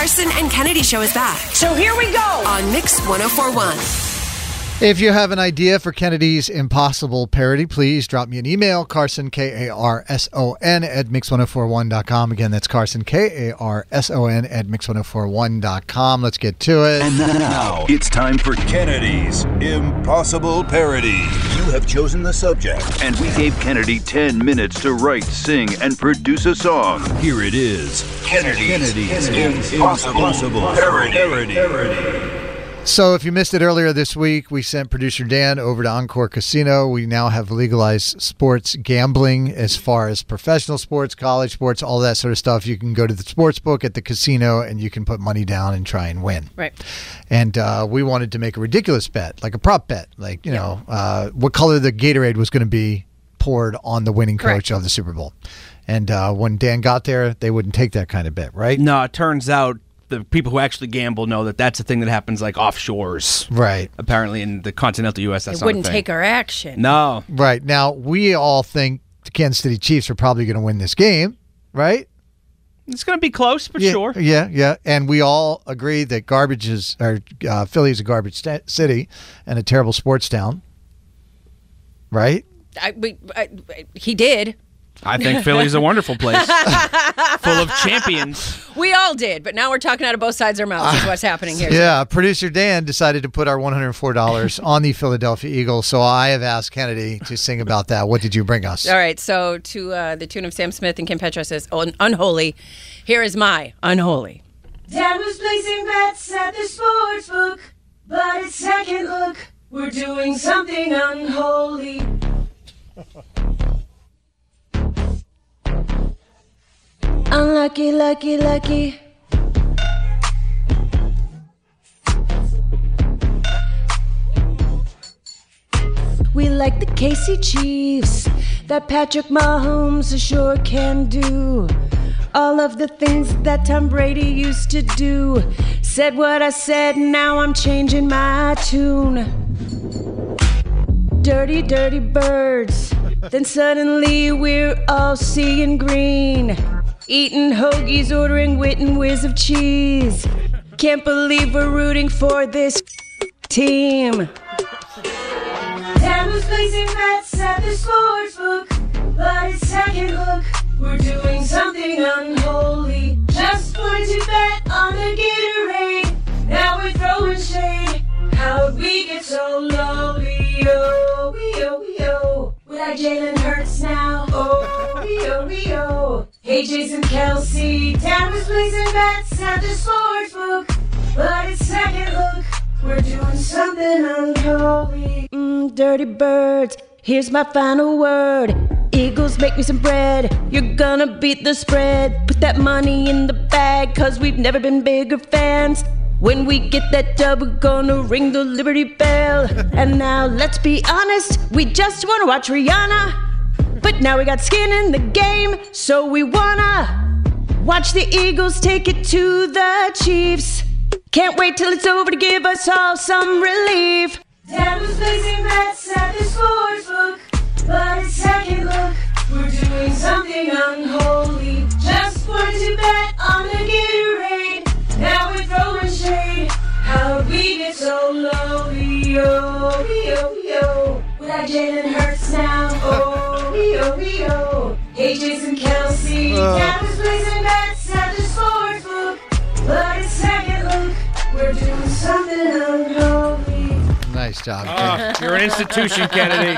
Carson and Kennedy show is back So here we go. on Mix 1041. If you have an idea for Kennedy's Impossible parody, please drop me an email, Carson, K A R S O N, at mix1041.com. Again, that's Carson, K A R S O N, at mix1041.com. Let's get to it. And now it's time for Kennedy's Impossible Parody. You have chosen the subject, and we gave Kennedy 10 minutes to write, sing, and produce a song. Here it is Kennedy's, Kennedy's Impossible, Parody. So, if you missed it earlier this week, we sent producer Dan over to Encore Casino. We now have legalized sports gambling as far as professional sports, college sports, all that sort of stuff. You can go to the sports book at the casino and you can put money down and try and win. Right. And uh, we wanted to make a ridiculous bet, like a prop bet, like, you know, uh, what color the Gatorade was going to be poured on the winning coach Correct. of the Super Bowl. And uh, when Dan got there, they wouldn't take that kind of bet, right? No, it turns out the people who actually gamble know that that's a thing that happens like offshores. Right. Apparently, in the continental U.S., that's It not wouldn't a thing. take our action. No, Right. Now, we all think the Kansas City Chiefs are probably going to win this game, right? it's going to be close, but yeah, sure. Yeah, yeah. And we all agree that garbage is, or uh, Philly is a garbage sta- city and a terrible sports town, right? I, we, I, he did. I think Philly's a wonderful place, full of champions. We all did, but now we're talking out of both sides of our mouths. is what's happening here. Yeah. Producer Dan decided to put our $104 on the Philadelphia Eagles. So I have asked Kennedy to sing about that. What did you bring us? All right. So to uh, the tune of Sam Smith and Kim Petra says, Un- "Unholy." Here is my unholy. Dad was placing bets at the sports book, but at second look, we're doing something unholy. Unlucky, lucky, lucky. We like the KC Chiefs that Patrick Mahomes sure can do. All of the things that Tom Brady used to do. Said what I said, now I'm changing my tune. Dirty, dirty birds. then suddenly we're all seeing green. Eating hoagies, ordering wit and whiz of cheese. Can't believe we're rooting for this team. Dad was placing bets at the sports book, but at second look, we're doing something unholy. Just going to bet on the Gatorade. Now we're throwing shade. How'd we get so lowly? Oh, we oh, like Jalen Hurts Hey, Jason Kelce. Dad was placing bets at the sports book, but it's second look, we're doing something unholy. Mm, dirty birds. Here's my final word. Eagles, make me some bread. You're gonna beat the spread. Put that money in the bag, cause we've never been bigger fans. When we get that dub, we're gonna ring the Liberty Bell. And now, let's be honest, we just wanna watch Rihanna. But now we got skin in the game, so we wanna watch the Eagles take it to the Chiefs. Can't wait till it's over to give us all some relief. Was placing bets at the sports book, but at second look, we're doing something unholy. Just going to bet on the Gatorade. Now we're throwing shade. How'd we get so we oh, we oh. Like Jalen Hurts now. Oh, we oh, we oh. Hey, Jason Kelce. Uh. Dad was placing bets at the sports book, but at second look, we're doing something unholy. Nice job. Oh, you're an institution, Kennedy.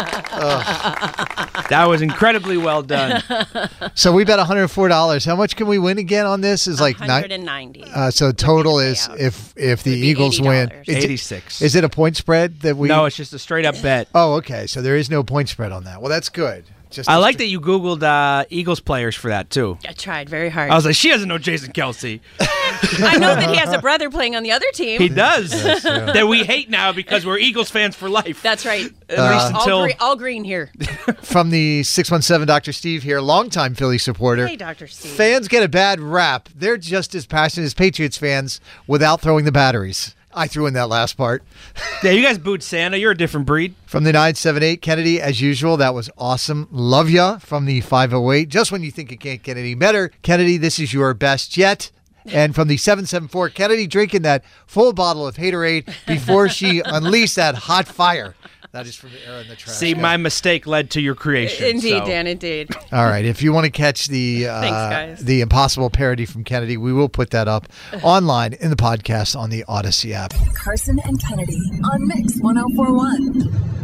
That was incredibly well done. So we bet $104. How much can we win again on this? Is like nine. 190. Uh, so total is if if the Eagles win, $80. is it- 86. Is it a point spread that we? No, it's just a straight up bet. Oh, okay. So there is no point spread on that. Well, that's good. Just I a like str- that you Googled uh, Eagles players for that too. I tried very hard. I was like, she doesn't know Jason Kelce. I know that he has a brother playing on the other team. He does. that we hate now because we're Eagles fans for life. That's right. At Uh, least all, until green, all green here. from the six one seven. Dr. Steve here, longtime Philly supporter. Hey, Dr. Steve. Fans get a bad rap. They're just as passionate as Patriots fans without throwing the batteries. I threw in that last part. yeah, you guys booed Santa. You're a different breed. From the 978, Kennedy, as usual, that was awesome. Love ya from the 508. Just when you think it can't get any better, Kennedy, this is your best yet. And from the 774, Kennedy drinking that full bottle of Haterade before she unleashed that hot fire. That is from the era in the trash. See, can. my mistake led to your creation. Indeed, so- Dan, indeed. All right. If you want to catch the uh, Thanks, the impossible parody from Kennedy, we will put that up online in the podcast on the Audacy app. Carson and Kennedy on Mix 1041.